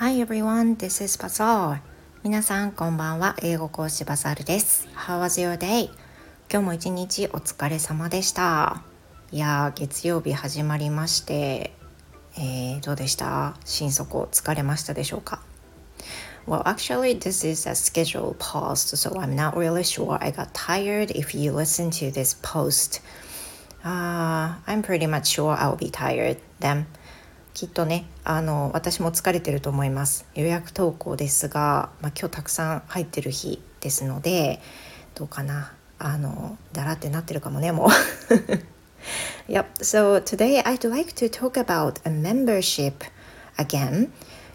Hi everyone, this is Bazaar. 皆さんこんばんは。英語講師バザールです。How was your day? 今日も一日お疲れ様でした。いや月曜日始まりまして、えー、どうでした心底疲れましたでしょうか Well, actually, this is a scheduled post, so I'm not really sure I got tired if you listen to this post. Uh, I'm pretty much sure I'll be tired then. きっとねあの私も疲れてると思います。予約投稿ですが、まあ、今日たくさん入ってる日ですのでどうかな。あのだらってなってるかもねもう。Yep, so today I'd like to talk about a membership again. 今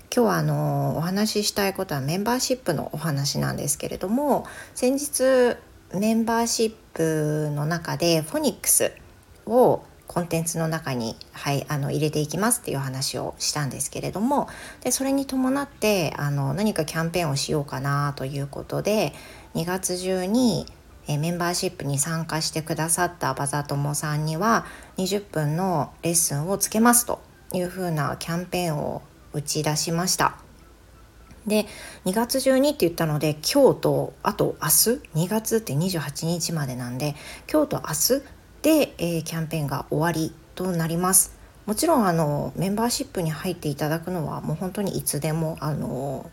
日はあのお話ししたいことはメンバーシップのお話なんですけれども先日メンバーシップの中でフォニックスをコンテンツの中に、はい、あの入れていきますっていう話をしたんですけれどもでそれに伴ってあの何かキャンペーンをしようかなということで2月中にえメンバーシップに参加してくださったバザ友さんには20分のレッスンをつけますというふうなキャンペーンを打ち出しました。で2月中にって言ったので今日とあと明日？2月って28日までなんで今日と明日で、えー、キャンペーンが終わりとなります。もちろんあのメンバーシップに入っていただくのはもう本当にいつでもあの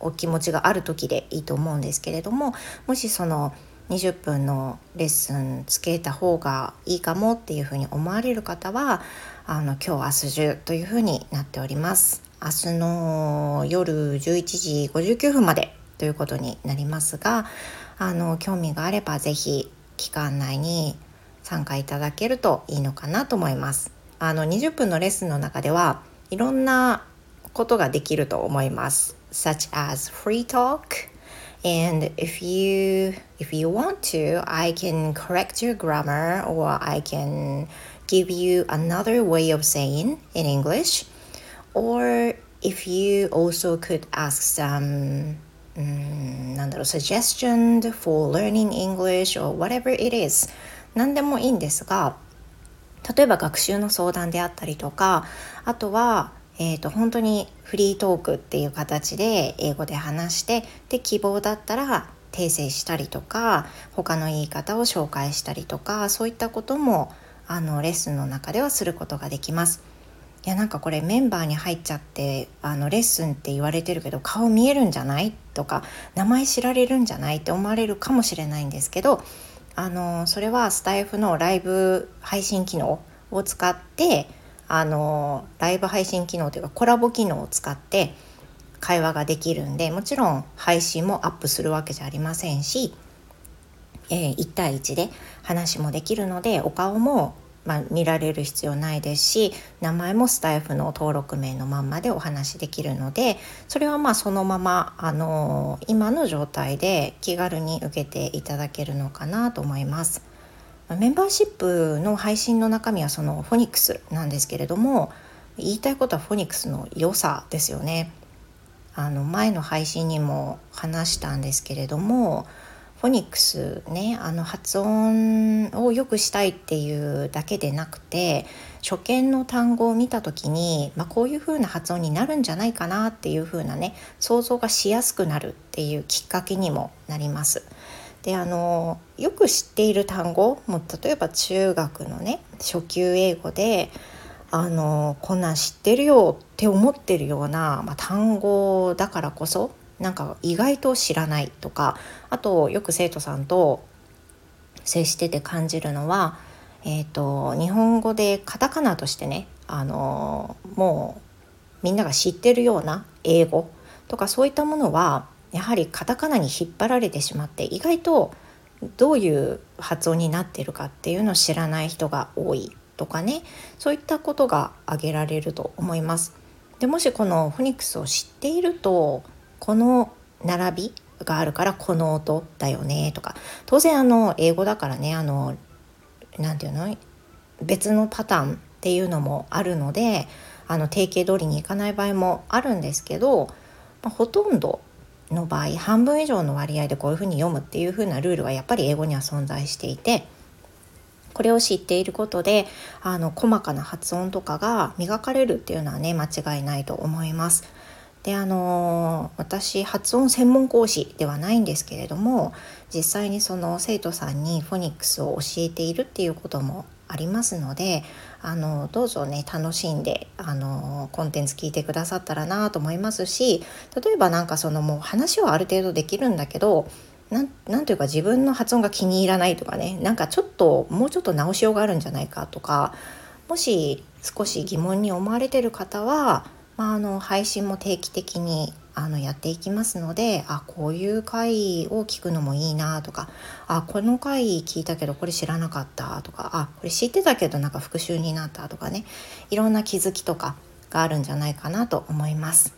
お気持ちがある時でいいと思うんですけれどももしその20分のレッスンつけた方がいいかもっていうふうに思われる方はあの今日明日中というふうになっております。明日の夜11時59分までということになりますがあの興味があれば是非期間内に参加いただけるといいのかなと思います。あの20分のレッスンの中ではいろんなことができると思います。such as free talk and if you if you want to I can correct your grammar or I can give you another way of saying in English or if you also could ask some うんなんだろう suggestion for learning English or whatever it is 何でもいいんですが例えば学習の相談であったりとかあとは、えーと、本当にフリートークっていう形で英語で話してで希望だったら訂正したりとか他の言い方を紹介したりとかそういったこともあのレッスンの中ではすることができます。いやなんかこれメンバーに入っちゃってあのレッスンって言われてるけど顔見えるんじゃない？とか名前知られるんじゃない？って思われるかもしれないんですけどあのそれはスタイフのライブ配信機能を使ってあのライブ配信機能というかコラボ機能を使って会話ができるんでもちろん配信もアップするわけじゃありませんし、えー、1対1で話もできるのでお顔もまあ、見られる必要ないですし名前もスタイフの登録名のまんまでお話しできるのでそれはまあそのまま、あのー、今の状態で気軽に受けていただけるのかなと思います。メンバーシップの配信の中身はそのフォニックスなんですけれども言いたいことはフォニックスの良さですよね。あの前の配信にも話したんですけれどもフォニックスねあの発音を良くしたいっていうだけでなくて初見の単語を見た時に、まあ、こういう風な発音になるんじゃないかなっていう風なね想像がしやすくなるっていうきっかけにもなります。であのよく知っている単語も例えば中学のね初級英語であのこんなん知ってるよって思ってるような、まあ、単語だからこそなんか意外と知らないとかあとよく生徒さんと接してて感じるのは、えーと、日本語でカタカナとしてねあのもうみんなが知ってるような英語とかそういったものはやはりカタカナに引っ張られてしまって意外とどういう発音になってるかっていうのを知らない人が多いとかねそういったことが挙げられると思います。でもしこのフォニックスを知っているとこの並びがあるからこの音だよねとか当然あの英語だからねあの何て言うの？別のパターンっていうのもあるのであの定型通りにいかない場合もあるんですけど、まあ、ほとんどの場合半分以上の割合でこういうふうに読むっていうふうなルールはやっぱり英語には存在していてこれを知っていることであの細かな発音とかが磨かれるっていうのはね間違いないと思います。であの私発音専門講師ではないんですけれども実際にその生徒さんにフォニックスを教えているっていうこともありますのであのどうぞね楽しんであのコンテンツ聞いてくださったらなと思いますし例えばなんかそのもう話はある程度できるんだけどななんというか自分の発音が気に入らないとかねなんかちょっともうちょっと直しようがあるんじゃないかとかもし少し疑問に思われてる方は、まあ、あの配信も定期的にあのやっていきますのであこういう回を聞くのもいいなとかあこの回聞いたけどこれ知らなかったとかあこれ知ってたけどなんか復習になったとかねいろんな気づきとかがあるんじゃないかなと思います。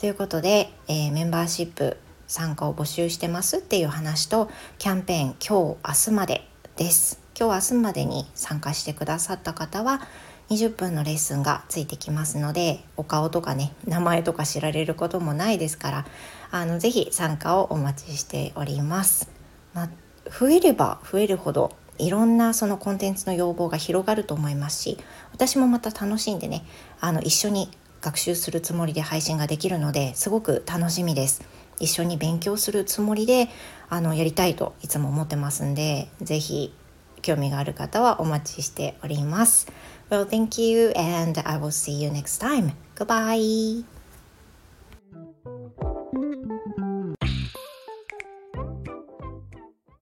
ということで、えー、メンバーシップ参加を募集してますっていう話とキャンペーン今日明日までです今日明日までに参加してくださった方は20分のレッスンがついてきますのでお顔とかね名前とか知られることもないですからあのぜひ参加をお待ちしております、まあ、増えれば増えるほどいろんなそのコンテンツの要望が広がると思いますし私もまた楽しんでねあの一緒に学習するつもりで配信ができるのですごく楽しみです。一緒に勉強するつもりであのやりたいといつも思ってますんで是非興味がある方はお待ちしております。Well, thank you and I will see you next time. Goodbye!